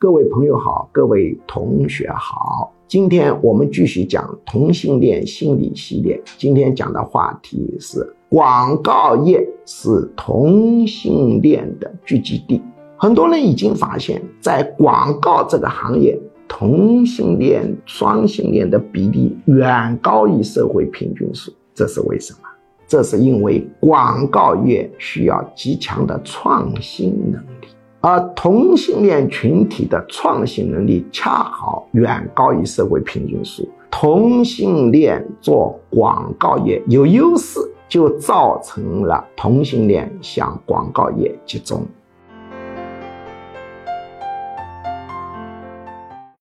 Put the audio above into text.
各位朋友好，各位同学好，今天我们继续讲同性恋心理系列。今天讲的话题是广告业是同性恋的聚集地。很多人已经发现，在广告这个行业，同性恋、双性恋的比例远高于社会平均数。这是为什么？这是因为广告业需要极强的创新能力。而同性恋群体的创新能力恰好远高于社会平均数，同性恋做广告业有优势，就造成了同性恋向广告业集中。